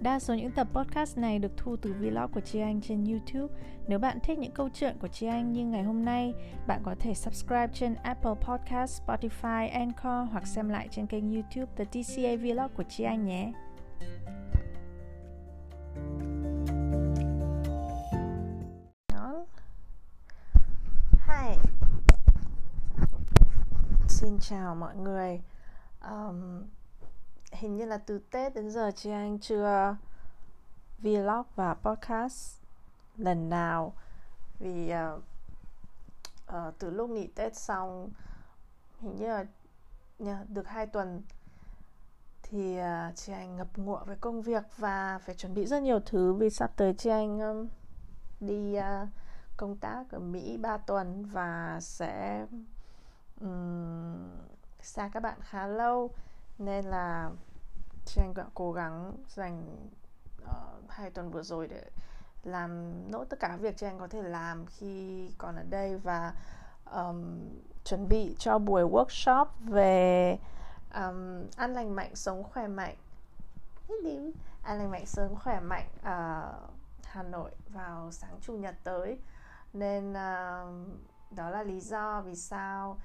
Đa số những tập podcast này được thu từ vlog của Chi Anh trên YouTube. Nếu bạn thích những câu chuyện của Chi Anh như ngày hôm nay, bạn có thể subscribe trên Apple Podcast, Spotify, Anchor hoặc xem lại trên kênh YouTube The TCA Vlog của Chi Anh nhé. Hi Xin chào mọi người um, hình như là từ Tết đến giờ chị Anh chưa vlog và podcast lần nào. Vì uh, uh, từ lúc nghỉ Tết xong hình như là yeah, được hai tuần thì uh, chị Anh ngập ngụa với công việc và phải chuẩn bị rất nhiều thứ vì sắp tới chị Anh um, đi uh, công tác ở Mỹ 3 tuần và sẽ um, xa các bạn khá lâu nên là Trang đã cố gắng dành uh, hai tuần vừa rồi để làm nốt tất cả việc Trang có thể làm khi còn ở đây và um, chuẩn bị cho buổi workshop về um, ăn lành mạnh sống khỏe mạnh. Ăn lành mạnh sống khỏe mạnh ở uh, Hà Nội vào sáng chủ nhật tới. Nên uh, đó là lý do vì sao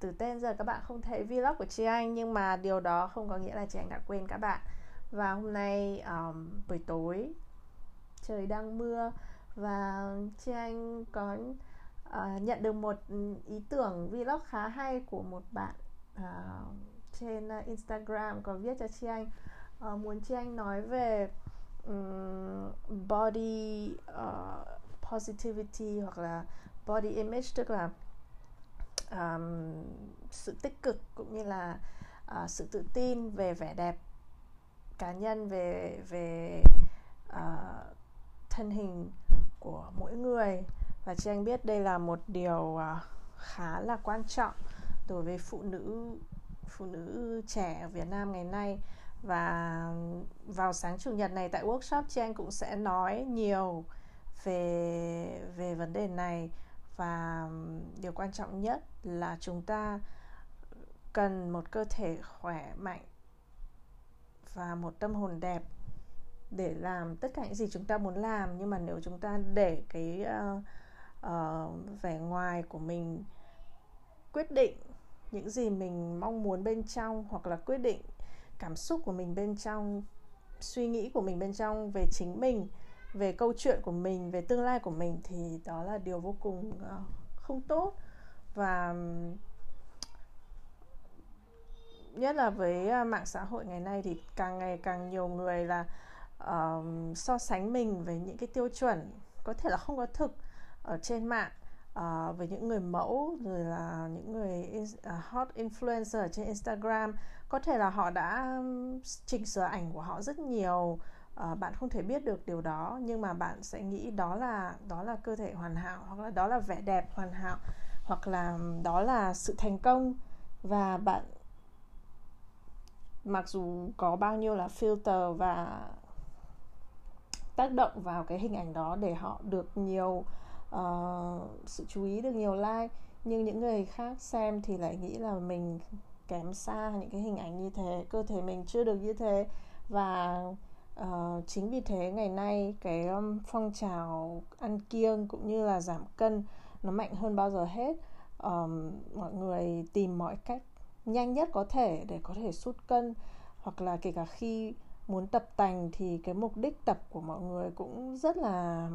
từ tên giờ các bạn không thấy vlog của chị anh nhưng mà điều đó không có nghĩa là chị anh đã quên các bạn. Và hôm nay um, buổi tối trời đang mưa và chị anh có uh, nhận được một ừ, ý tưởng vlog khá hay của một bạn uh, trên ờ, Instagram có viết cho chị anh. Uh, muốn chị anh nói về um, body uh, positivity hoặc là body image tức là um, sự tích cực cũng như là uh, sự tự tin về vẻ đẹp cá nhân về về uh, thân hình của mỗi người. Và chị anh biết đây là một điều uh, khá là quan trọng đối với phụ nữ phụ nữ trẻ ở Việt Nam ngày nay. Và vào sáng chủ nhật này tại workshop chị anh cũng sẽ nói nhiều về về vấn đề này. Và điều quan trọng nhất là chúng ta cần một cơ thể khỏe mạnh và một tâm hồn đẹp để làm tất cả những gì chúng ta muốn làm. Nhưng mà nếu chúng ta để cái uh, uh, vẻ ngoài của mình quyết định những gì mình mong muốn bên trong hoặc là quyết định cảm xúc của mình bên trong suy nghĩ của mình bên trong về chính mình về câu chuyện của mình về tương lai của mình thì đó là điều vô cùng uh, không tốt và nhất là với à, mạng xã hội ngày nay thì càng ngày càng nhiều người là uh, so sánh mình với những cái tiêu chuẩn có thể là không có thực ở trên mạng uh, với những người mẫu rồi là những người uh, hot influencer trên Instagram. Có thể là họ đã chỉnh sửa ảnh của họ rất nhiều uh, bạn không thể biết được điều đó nhưng mà bạn sẽ nghĩ đó là đó là cơ thể hoàn hảo hoặc là đó là vẻ đẹp hoàn hảo hoặc là đó là sự thành công. Và bạn mặc dù có bao nhiêu là filter và tác động vào cái hình ảnh đó để họ được nhiều uh, sự chú ý được nhiều like nhưng những người khác xem thì lại nghĩ là mình kém xa những cái hình ảnh như thế cơ thể mình chưa được như thế. Và uh, chính vì thế ngày nay cái phong trào ăn kiêng cũng như là giảm cân nó mạnh hơn bao giờ hết. Um, mọi người tìm mọi cách nhanh nhất có thể để có thể sút cân hoặc là kể cả khi muốn tập tành thì cái mục đích tập của mọi người cũng rất là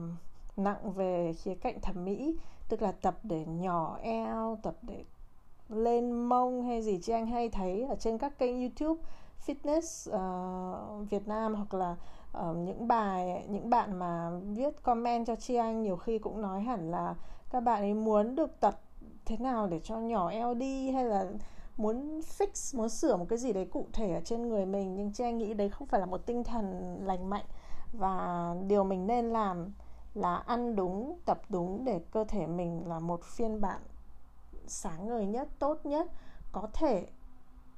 nặng về khía cạnh thẩm mỹ tức là tập để nhỏ eo tập để lên mông hay gì. Chị anh hay thấy ở trên các kênh youtube fitness uh, Việt Nam hoặc là uh, những bài những bạn mà viết comment cho chị anh nhiều khi cũng nói hẳn là các bạn ấy muốn được tập thế nào để cho nhỏ eo đi hay là muốn fix, muốn sửa một cái gì đấy cụ thể ở trên người mình? Nhưng chị anh nghĩ đấy không phải là một tinh thần lành mạnh. Và điều mình nên làm là ăn đúng, tập đúng để cơ thể mình là một phiên bản sáng ngời nhất, tốt nhất có thể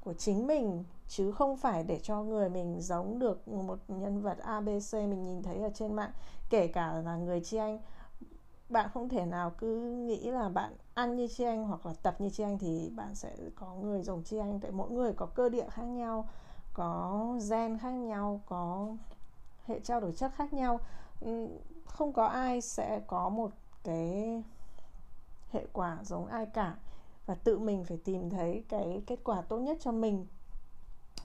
của chính mình. Chứ không phải để cho người mình giống được một nhân vật ABC mình nhìn thấy ở trên mạng. Kể cả là người chi anh bạn không thể nào cứ nghĩ là bạn ăn như chi anh hoặc là tập như chi anh thì bạn sẽ có người giống chi anh. Tại mỗi người có cơ địa khác nhau, có gen khác nhau, có hệ trao đổi chất khác nhau. Ừ, không có ai sẽ có một cái hệ quả giống ai cả. Và tự mình phải tìm thấy cái kết quả tốt nhất cho mình.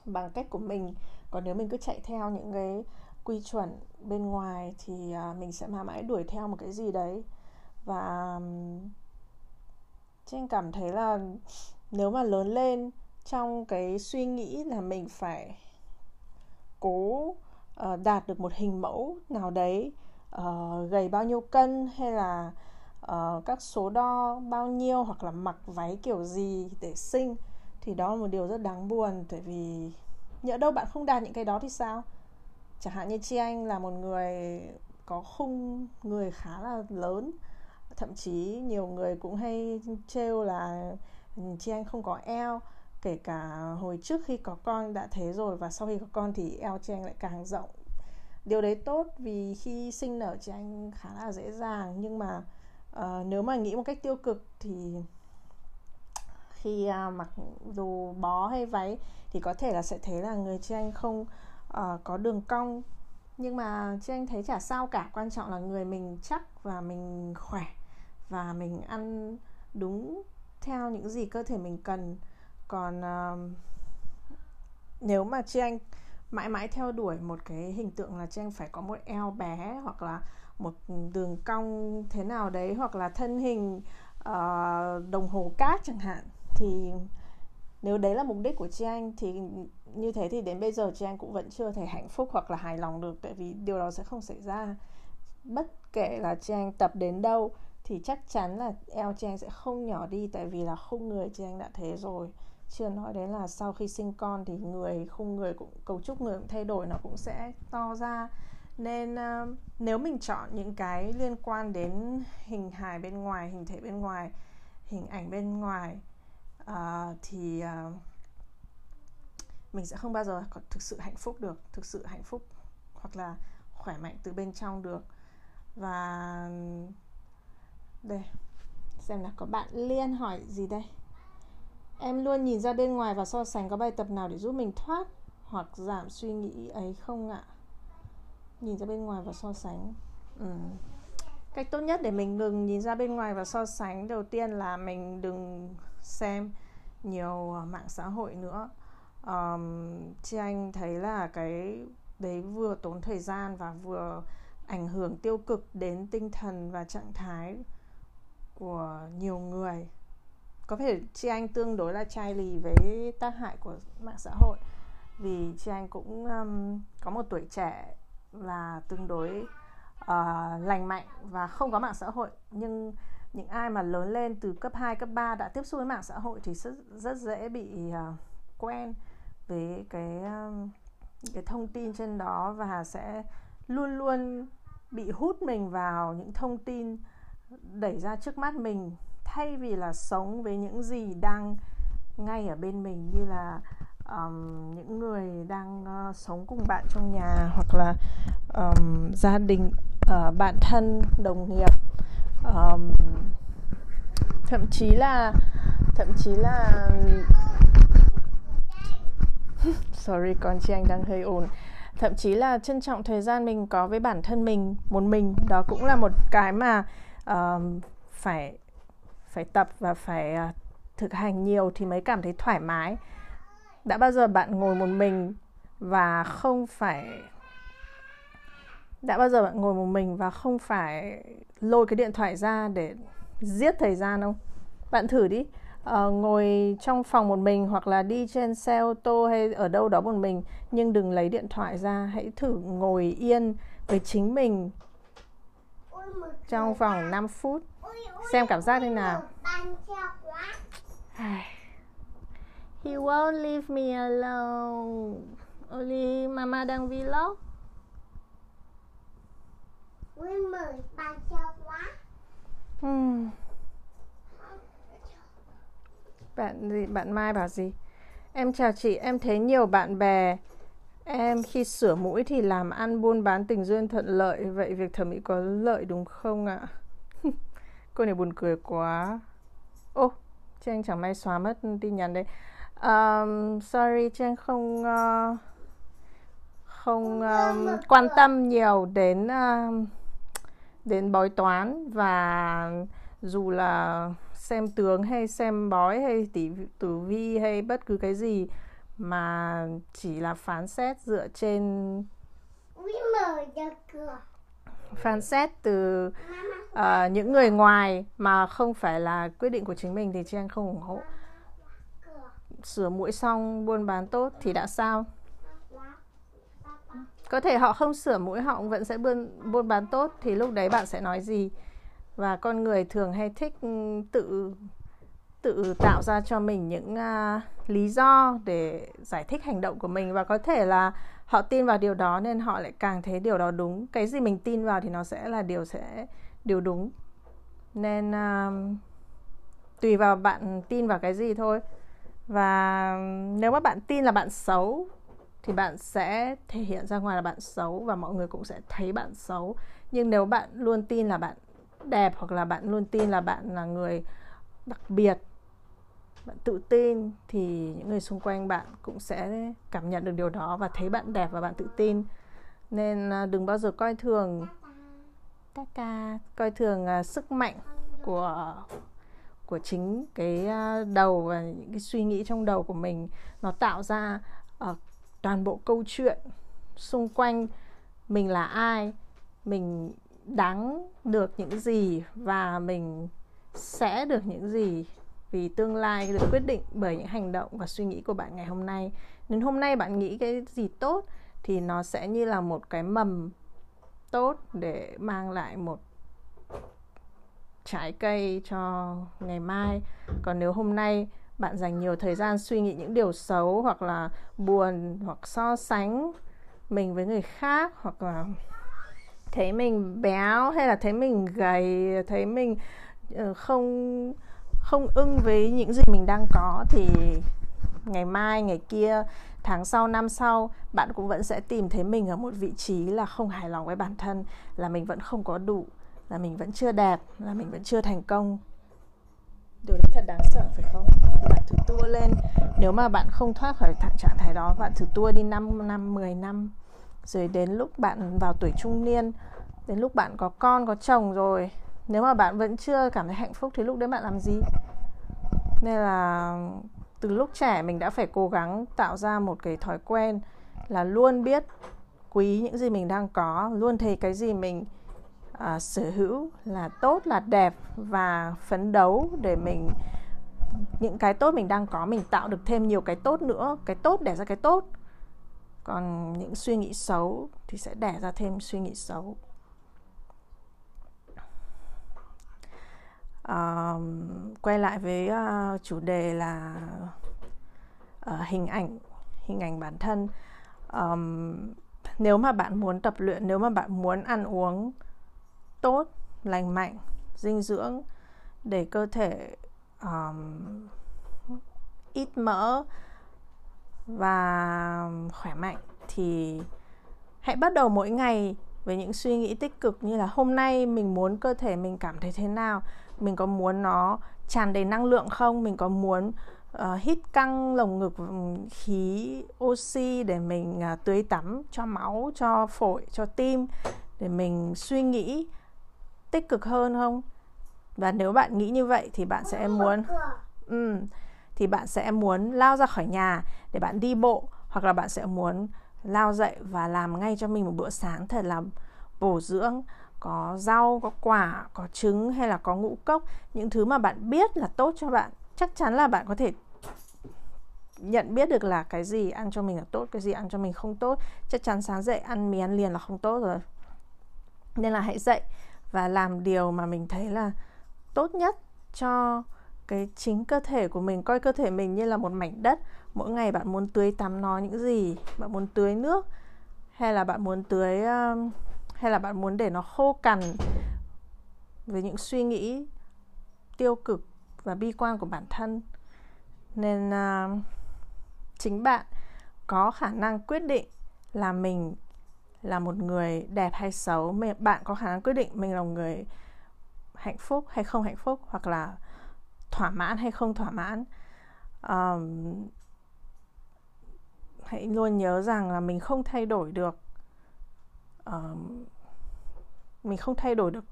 Bằng cách của mình, còn nếu mình cứ chạy theo những cái quy chuẩn bên ngoài thì à, mình sẽ mãi mãi đuổi theo một cái gì đấy và trên cảm thấy là nếu mà lớn lên trong cái suy nghĩ là mình phải cố uh, đạt được một hình mẫu nào đấy uh, gầy bao nhiêu cân hay là uh, các số đo bao nhiêu hoặc là mặc váy kiểu gì để sinh thì đó là một điều rất đáng buồn. Tại vì nhỡ đâu bạn không đạt những cái đó thì sao? Chẳng hạn như chi anh là một người có khung người khá là lớn thậm chí nhiều người cũng hay trêu là ừ, chị anh không có eo kể cả hồi trước khi có con đã thế rồi và sau khi có con thì eo chị anh lại càng rộng. Điều đấy tốt vì khi sinh nở chị anh khá là dễ dàng nhưng mà uh, nếu mà nghĩ một cách tiêu cực thì khi uh, mặc dù bó hay váy thì có thể là sẽ thấy là người chị anh không uh, có đường cong. Nhưng mà chị anh thấy chả sao cả quan trọng là người mình chắc và mình khỏe và mình ăn đúng theo những gì cơ thể mình cần. Còn uh, nếu mà chị anh mãi mãi theo đuổi một cái hình tượng là chị anh phải có một eo bé hoặc là một đường cong thế nào đấy hoặc là thân hình uh, đồng hồ cát chẳng hạn thì nếu đấy là mục đích của chị anh thì như thế thì đến bây giờ chị anh cũng vẫn chưa thể hạnh phúc hoặc là hài lòng được tại vì điều đó sẽ không xảy ra. Bất kể là chị anh tập đến đâu thì chắc chắn là eo trang sẽ không nhỏ đi tại vì là khung người trang đã thế rồi. Chưa nói đến là sau khi sinh con thì người khung người cũng cấu trúc người cũng thay đổi nó cũng sẽ to ra. Nên uh, nếu mình chọn những cái liên quan đến hình hài bên ngoài hình thể bên ngoài hình ảnh bên ngoài uh, thì uh, mình sẽ không bao giờ có thực sự hạnh phúc được thực sự hạnh phúc hoặc là khỏe mạnh từ bên trong được. Và đây xem là có bạn liên hỏi gì đây? Em luôn nhìn ra bên ngoài và so sánh có bài tập nào để giúp mình thoát hoặc giảm suy nghĩ ấy không ạ? Nhìn ra bên ngoài và so sánh. Ừ. cách tốt nhất để mình ngừng nhìn ra bên ngoài và so sánh đầu tiên là mình đừng xem nhiều ờ, mạng xã hội nữa. Um, chị anh thấy là cái đấy vừa tốn thời gian và vừa ảnh hưởng tiêu cực đến tinh thần và trạng thái của nhiều người. Có thể chị anh tương đối là chai lì với tác hại của mạng xã hội vì chị anh cũng um, có một tuổi trẻ là tương đối uh, lành mạnh và không có mạng xã hội. Nhưng những ai mà lớn lên từ cấp 2, cấp 3 đã tiếp xúc với mạng xã hội thì rất, rất dễ bị uh, quen với cái um, cái thông tin trên đó và sẽ luôn luôn bị hút mình vào những thông tin đẩy ra trước mắt mình thay vì là sống với những gì đang ngay ở bên mình như là um, những người đang uh, sống cùng bạn trong nhà hoặc là um, gia đình uh, bạn thân đồng nghiệp um, thậm chí là thậm chí là sorry con chị anh đang hơi ồn. Thậm chí là trân trọng thời gian mình có với bản thân mình một mình. Đó cũng là một cái mà um, phải phải tập và phải uh, thực hành nhiều thì mới cảm thấy thoải mái. Đã bao giờ bạn ngồi một mình và không phải đã bao giờ bạn ngồi một mình và không phải lôi cái điện thoại ra để giết thời gian không? Bạn thử đi. Uh, ngồi trong phòng một mình hoặc là đi trên xe ô tô hay ở đâu đó một mình nhưng đừng lấy điện thoại ra hãy thử ngồi yên với chính mình trong vòng 5 phút xem cảm giác thế nào He won't leave me alone Only mama đang vlog Vui mừng bạn cho quá hmm. Bạn gì? Bạn Mai bảo gì? Em chào chị, em thấy nhiều bạn bè em khi sửa mũi thì làm ăn buôn bán tình duyên thuận lợi. Vậy việc thẩm mỹ có lợi đúng không ạ? Cô này buồn cười quá. Ô, oh, Trang chẳng may xóa mất tin nhắn đấy. Um, Sorry, Trang không uh, không um, quan tâm nhiều đến uh, đến bói toán và dù là xem tướng hay xem bói hay tỷ tử vi hay bất cứ cái gì mà chỉ là phán xét dựa trên phán xét từ uh, những người ngoài mà không phải là quyết định của chính mình thì chị anh không ủng hộ. Sửa mũi xong buôn bán tốt thì đã sao? Có thể họ không sửa mũi họ vẫn sẽ buôn buôn bán tốt thì lúc đấy bạn sẽ nói gì? Và con người thường hay thích tự tự tạo ra cho mình những uh, lý do để giải thích hành động của mình. Và có thể là họ tin vào điều đó nên họ lại càng thấy điều đó đúng. Cái gì mình tin vào thì nó sẽ là điều sẽ điều đúng. Nên uh, tùy vào bạn tin vào cái gì thôi. Và nếu mà bạn tin là bạn xấu thì bạn sẽ thể hiện ra ngoài là bạn xấu và mọi người cũng sẽ thấy bạn xấu. Nhưng nếu bạn luôn tin là bạn đẹp hoặc là bạn luôn tin là bạn là người đặc biệt bạn tự tin thì những người xung quanh bạn cũng sẽ cảm nhận được điều đó và thấy bạn đẹp và bạn tự tin. Nên à, đừng bao giờ coi thường các ca coi thường uh, sức mạnh của của chính cái uh, đầu và những cái suy nghĩ trong đầu của mình. Nó tạo ra uh, toàn bộ câu chuyện xung quanh mình là ai mình đáng được những gì và mình sẽ được những gì vì tương lai được quyết định bởi những hành động và suy nghĩ của bạn ngày hôm nay. Nên hôm nay bạn nghĩ cái gì tốt thì nó sẽ như là một cái mầm tốt để mang lại một trái cây cho ngày mai. Còn nếu hôm nay bạn dành nhiều thời gian suy nghĩ những điều xấu hoặc là buồn hoặc so sánh mình với người khác hoặc là thấy mình béo hay là thấy mình gầy, thấy mình ờ, không không ưng với những gì mình đang có thì ngày mai, ngày kia, tháng sau, năm sau, bạn cũng vẫn sẽ tìm thấy mình ở một vị trí là không hài lòng với bản thân, là mình vẫn không có đủ, là mình vẫn chưa đẹp là mình vẫn chưa thành công. Điều đấy thật đáng sợ, phải không? Bạn thử tua lên. Nếu mà bạn không thoát khỏi trạng thái đó, bạn thử tua đi 5 năm 10 năm, rồi đến lúc bạn vào tuổi trung niên, đến lúc bạn có con, có chồng rồi nếu mà bạn vẫn chưa cảm thấy hạnh phúc thì lúc đấy bạn làm gì? Nên là từ lúc trẻ mình đã phải cố gắng tạo ra một cái thói quen là luôn biết quý những gì mình đang có luôn thấy cái gì mình uh, sở hữu là tốt là đẹp và phấn đấu để mình những cái tốt mình đang có mình tạo được thêm nhiều cái tốt nữa cái tốt đẻ ra cái tốt. Còn những suy nghĩ xấu thì sẽ đẻ ra thêm suy nghĩ xấu. Uh, quay lại với uh, chủ đề là uh, hình ảnh hình ảnh bản thân. Um, nếu mà bạn muốn tập luyện nếu mà bạn muốn ăn uống tốt lành mạnh dinh dưỡng để cơ thể um, ít mỡ và khỏe mạnh thì hãy bắt đầu mỗi ngày với những suy nghĩ tích cực như là hôm nay mình muốn cơ thể mình cảm thấy thế nào mình có muốn nó tràn đầy năng lượng không? Mình có muốn uh, hít căng lồng ngực khí oxy để mình uh, tưới tắm cho máu cho phổi cho tim để mình suy nghĩ tích cực hơn không? Và nếu bạn nghĩ như vậy thì bạn sẽ muốn ừ, thì bạn sẽ muốn lao ra khỏi nhà để bạn đi bộ hoặc là bạn sẽ muốn lao dậy và làm ngay cho mình một bữa sáng thật là bổ dưỡng có rau có quả có trứng hay là có ngũ cốc những thứ mà bạn biết là tốt cho bạn chắc chắn là bạn có thể nhận biết được là cái gì ăn cho mình là tốt cái gì ăn cho mình không tốt. Chắc chắn sáng dậy ăn mì ăn liền là không tốt rồi. Nên là hãy dậy và làm điều mà mình thấy là tốt nhất cho cái chính cơ thể của mình coi cơ thể mình như là một mảnh đất. Mỗi ngày bạn muốn tưới tắm nó những gì? Bạn muốn tưới nước hay là bạn muốn tưới uh, hay là bạn muốn để nó khô cằn với những suy nghĩ tiêu cực và bi quan của bản thân? Nên uh, chính bạn có khả năng quyết định là mình là một người đẹp hay xấu bạn có khả năng quyết định mình là một người hạnh phúc hay không hạnh phúc hoặc là thỏa mãn hay không thỏa mãn. Um, hãy luôn nhớ rằng là mình không thay đổi được um, mình không thay đổi được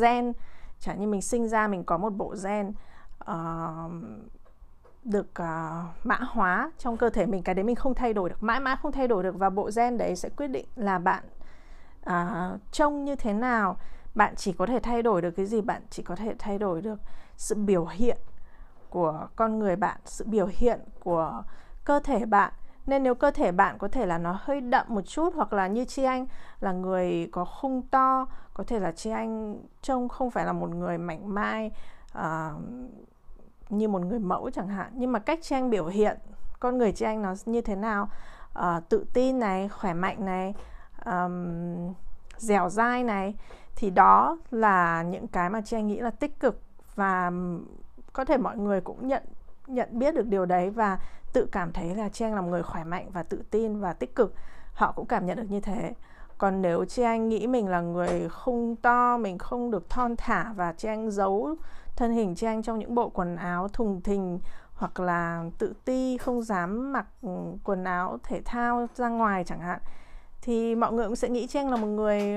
gen. Chẳng như mình sinh ra mình có một bộ gen uh, được uh, mã hóa trong cơ thể mình. Cái đấy mình không thay đổi được mãi mãi không thay đổi được. Và bộ gen đấy sẽ quyết định là bạn uh, trông như thế nào. Bạn chỉ có thể thay đổi được cái gì? Bạn chỉ có thể thay đổi được sự biểu hiện của con người bạn sự biểu hiện của cơ thể bạn nên nếu cơ thể bạn có thể là nó hơi đậm một chút hoặc là như chi anh là người có khung to có thể là chi anh trông không phải là một người mảnh mai uh, như một người mẫu chẳng hạn. Nhưng mà cách chi anh biểu hiện con người chi anh nó như thế nào? Uh, tự tin này khỏe mạnh này um, dẻo dai này. Thì đó là những cái mà chị anh nghĩ là tích cực và có thể mọi người cũng nhận nhận biết được điều đấy. Và tự cảm thấy là trang là một người khỏe mạnh và tự tin và tích cực. Họ cũng cảm nhận được như thế. Còn nếu chị anh nghĩ mình là người không to mình không được thon thả và chị anh giấu thân hình chị anh trong những bộ quần áo thùng thình hoặc là tự ti không dám mặc quần áo thể thao ra ngoài chẳng hạn thì mọi người cũng sẽ nghĩ chị anh là một người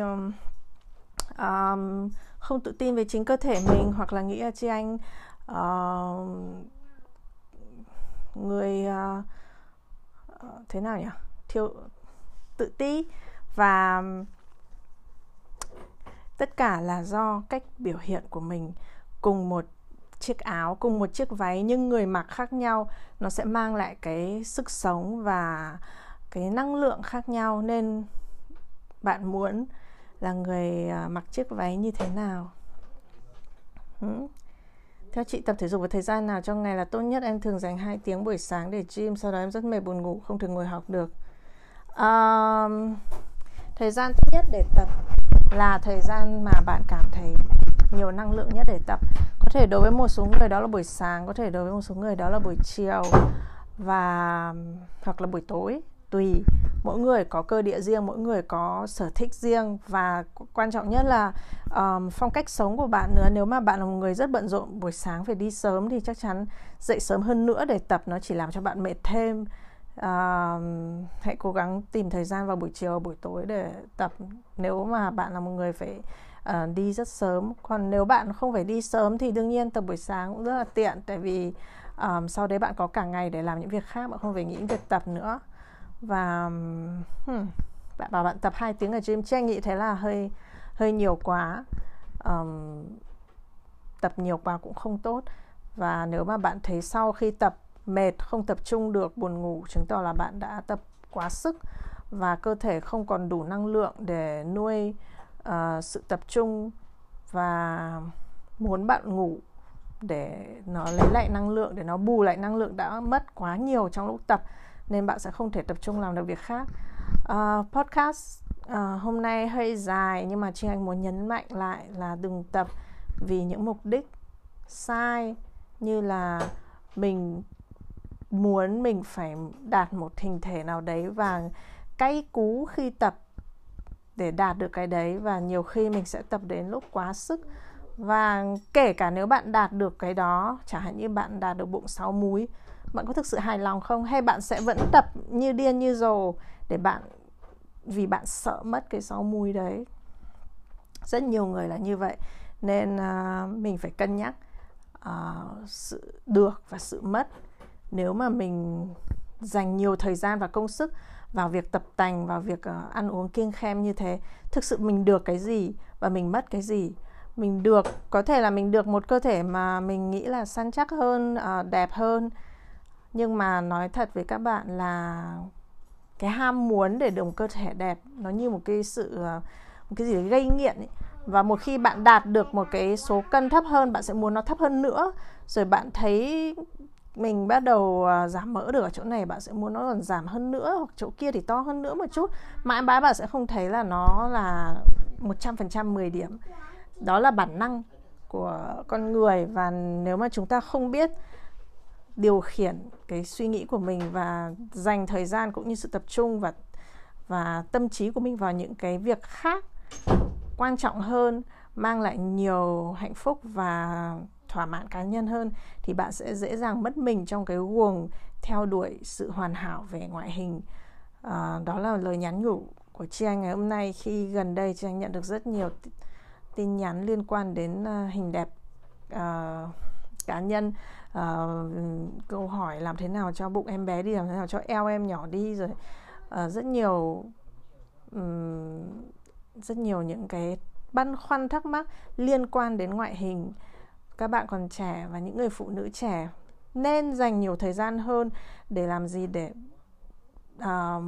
um, không tự tin về chính cơ thể mình hoặc là nghĩ là chị anh uh, người uh, thế nào nhỉ? Thiếu tự ti. Và tất cả là do cách biểu hiện của mình cùng một chiếc áo cùng một chiếc váy nhưng người mặc khác nhau nó sẽ mang lại cái sức sống và cái năng lượng khác nhau. Nên bạn muốn là người à, mặc chiếc váy như thế nào? Ừ theo chị tập thể dục vào thời gian nào trong ngày là tốt nhất? Em thường dành 2 tiếng buổi sáng để gym sau đó em rất mệt buồn ngủ không thể ngồi học được. Um, thời gian tốt nhất để tập là thời gian mà bạn cảm thấy nhiều năng lượng nhất để tập. Có thể đối với một số người đó là buổi sáng có thể đối với một số người đó là buổi chiều và hoặc là buổi tối tùy. Mỗi người có cơ địa riêng mỗi người có sở thích riêng và quan trọng nhất là um, phong cách sống của bạn nữa. Nếu mà bạn là một người rất bận rộn buổi sáng phải đi sớm thì chắc chắn dậy sớm hơn nữa để tập nó chỉ làm cho bạn mệt thêm. Um, hãy cố gắng tìm thời gian vào buổi chiều buổi tối để tập. Nếu mà bạn là một người phải uh, đi rất sớm. Còn nếu bạn không phải đi sớm thì đương nhiên tập buổi sáng cũng rất là tiện. Tại vì um, sau đấy bạn có cả ngày để làm những việc khác bạn không phải nghĩ việc tập nữa và hmm, bạn bảo bạn tập 2 tiếng ở gym chị nghĩ thế là hơi hơi nhiều quá. Um, tập nhiều quá cũng không tốt. Và nếu mà bạn thấy sau khi tập mệt không tập trung được buồn ngủ chứng tỏ là bạn đã tập quá sức và cơ thể không còn đủ năng lượng để nuôi uh, sự tập trung và muốn bạn ngủ để nó lấy lại năng lượng để nó bù lại năng lượng đã mất quá nhiều trong lúc tập nên bạn sẽ không thể tập trung làm được việc khác. Uh, podcast uh, hôm nay hơi dài nhưng mà Trinh Anh muốn nhấn mạnh lại là đừng tập vì những mục đích sai như là mình muốn mình phải đạt một hình thể nào đấy và cay cú khi tập để đạt được cái đấy và nhiều khi mình sẽ tập đến lúc quá sức và kể cả nếu bạn đạt được cái đó chẳng hạn như bạn đạt được bụng 6 múi bạn có thực sự hài lòng không? Hay bạn sẽ vẫn tập như điên như rồ để bạn vì bạn sợ mất cái 6 múi đấy? Rất nhiều người là như vậy. Nên uh, mình phải cân nhắc uh, sự được và sự mất. Nếu mà mình dành nhiều thời gian và công sức vào việc tập tành vào việc uh, ăn uống kiêng khem như thế thực sự mình được cái gì và mình mất cái gì? Mình được, có thể là mình được một cơ thể mà mình nghĩ là săn chắc hơn à, đẹp hơn. Nhưng mà nói thật với các bạn là cái ham muốn để được một cơ thể đẹp nó như một cái sự à, một cái gì đấy gây nghiện ấy. và một khi bạn đạt được một cái số cân thấp hơn, bạn sẽ muốn nó thấp hơn nữa. Rồi bạn thấy mình bắt đầu à, giảm mỡ được ở chỗ này, bạn sẽ muốn nó còn giảm hơn nữa hoặc chỗ kia thì to hơn nữa một chút. Mãi mãi bạn sẽ không thấy là nó là 100% 10 điểm đó là bản năng của con người và nếu mà chúng ta không biết điều khiển cái suy nghĩ của mình và dành thời gian cũng như sự tập trung và và tâm trí của mình vào những cái việc khác quan trọng hơn mang lại nhiều hạnh phúc và thỏa mãn cá nhân hơn thì bạn sẽ dễ dàng mất mình trong cái guồng theo đuổi sự hoàn hảo về ngoại hình. À, đó là lời nhắn nhủ của chị anh ngày hôm nay khi gần đây chị anh nhận được rất nhiều tin nhắn liên quan đến uh, hình đẹp uh, cá nhân. Uh, câu hỏi làm thế nào cho bụng em bé đi làm thế nào cho eo em nhỏ đi rồi uh, rất nhiều um, rất nhiều những cái băn khoăn thắc mắc liên quan đến ngoại hình các bạn còn trẻ và những người phụ nữ trẻ. Nên dành nhiều thời gian hơn để làm gì để uh,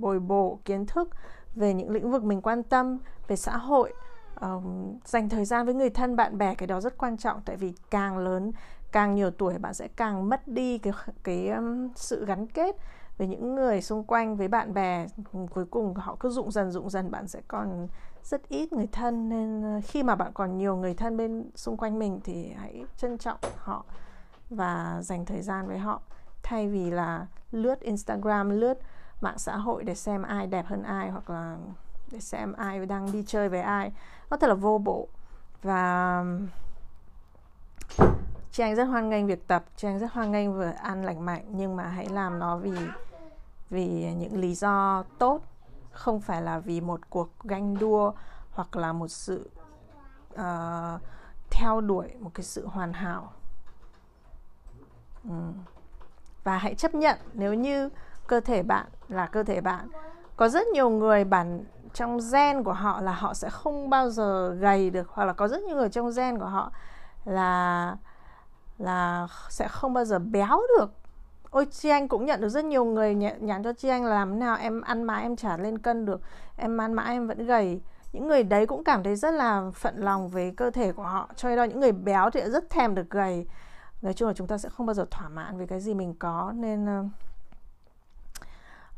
bồi bổ kiến thức về những lĩnh vực mình quan tâm về xã hội uh, dành thời gian với người thân bạn bè cái đó rất quan trọng. Tại vì càng lớn càng nhiều tuổi bạn sẽ càng mất đi cái cái um, sự gắn kết với những người xung quanh với bạn bè. Cuối cùng họ cứ rụng dần rụng dần bạn sẽ còn rất ít người thân. Nên ờ, khi mà bạn còn nhiều người thân bên xung quanh mình thì hãy trân trọng họ và dành thời gian với họ. Thay vì là lướt Instagram lướt mạng xã hội để xem ai đẹp hơn ai hoặc là để xem ai đang đi chơi với ai. Nó thật là vô bổ. Và um, chị anh rất hoan nghênh việc tập chị anh rất hoan nghênh vừa ăn lành mạnh nhưng mà hãy làm nó vì vì những lý do tốt không phải là vì một cuộc ganh đua hoặc là một sự uh, theo đuổi một cái sự hoàn hảo. Ừ. và hãy chấp nhận nếu như cơ thể bạn là cơ thể bạn có rất nhiều người bản trong gen của họ là họ sẽ không bao giờ gầy được hoặc là có rất nhiều người trong gen của họ là là sẽ không bao giờ béo được. Ôi chị anh cũng nhận được rất nhiều người nhắn cho chị anh là làm nào em ăn mãi em trả lên cân được em ăn mãi em vẫn gầy. Những người đấy cũng cảm thấy rất là phận lòng với cơ thể của họ cho nên là những người béo thì rất thèm được gầy. Nói chung là chúng ta sẽ không bao giờ thỏa mãn với cái gì mình có nên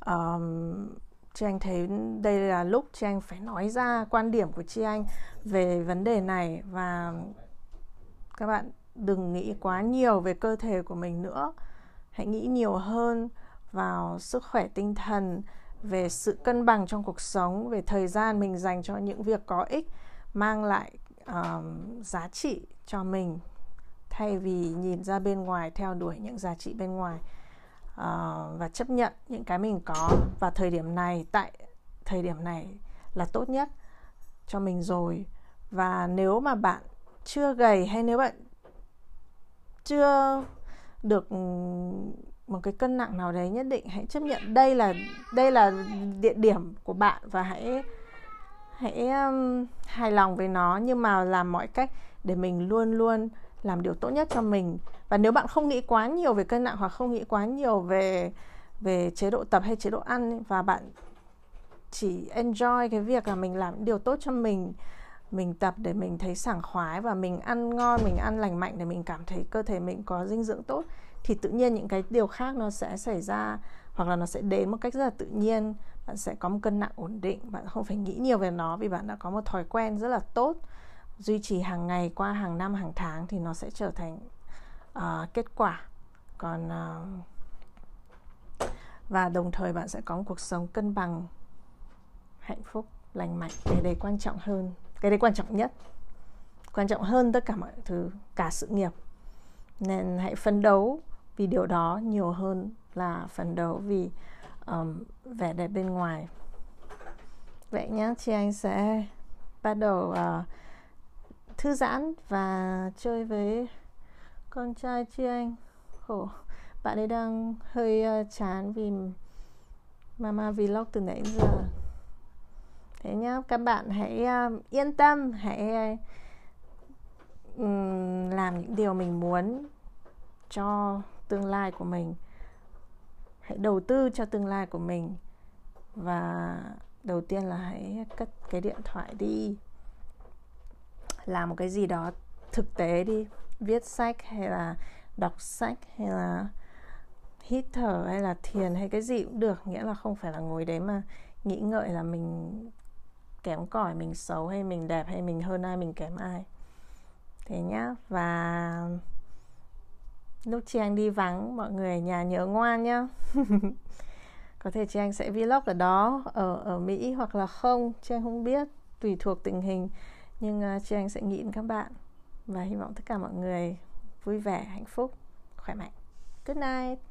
um, chị anh thấy đây là lúc chị anh phải nói ra quan điểm của chị anh về vấn đề này. Và các bạn đừng nghĩ quá nhiều về cơ thể của mình nữa. Hãy nghĩ nhiều hơn vào sức khỏe tinh thần về sự cân bằng trong cuộc sống về thời gian mình dành cho những việc có ích mang lại um, giá trị cho mình. Thay vì nhìn ra bên ngoài theo đuổi những giá trị bên ngoài uh, và chấp nhận những cái mình có. Và thời điểm này tại thời điểm này là tốt nhất cho mình rồi. Và nếu mà bạn chưa gầy hay nếu bạn chưa được ừ, một cái cân nặng nào đấy nhất định hãy chấp nhận đây là đây là địa điểm của bạn và hãy hãy um, hài lòng với nó. Nhưng mà làm mọi cách để mình luôn luôn làm điều tốt nhất cho mình. Và nếu bạn không nghĩ quá nhiều về cân nặng hoặc không nghĩ quá nhiều về về chế độ tập hay chế độ ăn và bạn chỉ enjoy cái việc là mình làm điều tốt cho mình mình tập để mình thấy sảng khoái và mình ăn ngon, mình ăn lành mạnh để mình cảm thấy cơ thể mình có dinh dưỡng tốt, thì tự nhiên những cái điều khác nó sẽ xảy ra, hoặc là nó sẽ đến một cách rất là tự nhiên. Bạn sẽ có một cân nặng ổn định, bạn không phải nghĩ nhiều về nó vì bạn đã có một thói quen rất là tốt duy trì hàng ngày qua hàng năm hàng tháng thì nó sẽ trở thành uh, kết quả. Còn uh, và đồng thời bạn sẽ có một cuộc sống cân bằng hạnh phúc lành mạnh. Cái đấy quan trọng hơn cái đấy quan trọng nhất. Quan trọng hơn tất cả mọi thứ cả sự nghiệp. Nên hãy phấn đấu vì điều đó nhiều hơn là phấn đấu vì um, vẻ đẹp bên ngoài. Vậy nhé chị anh sẽ bắt đầu uh, thư giãn và chơi với con trai chi anh. Khổ. Bạn ấy đang hơi uh, chán vì mama vlog từ nãy giờ. Thế nhá các bạn hãy uh, yên tâm hãy uh, làm những điều mình muốn cho tương lai của mình. Hãy đầu tư cho tương lai của mình và đầu tiên là hãy cất cái điện thoại đi làm một cái gì đó thực tế đi. Viết sách hay là đọc sách hay là hít thở hay là thiền hay cái gì cũng được. Nghĩa là không phải là ngồi đấy mà nghĩ ngợi là mình kém cỏi, mình xấu hay mình đẹp hay mình hơn ai, mình kém ai. Thế nhá. Và lúc chị anh đi vắng, mọi người ở nhà nhớ ngoan nhá. Có thể chị anh sẽ vlog ở đó, ở ở Mỹ hoặc là không chị anh không biết, tùy thuộc tình hình nhưng à, uh, chị anh sẽ nghĩ đến các bạn và hy vọng tất cả mọi người vui vẻ hạnh phúc khỏe mạnh. Good night!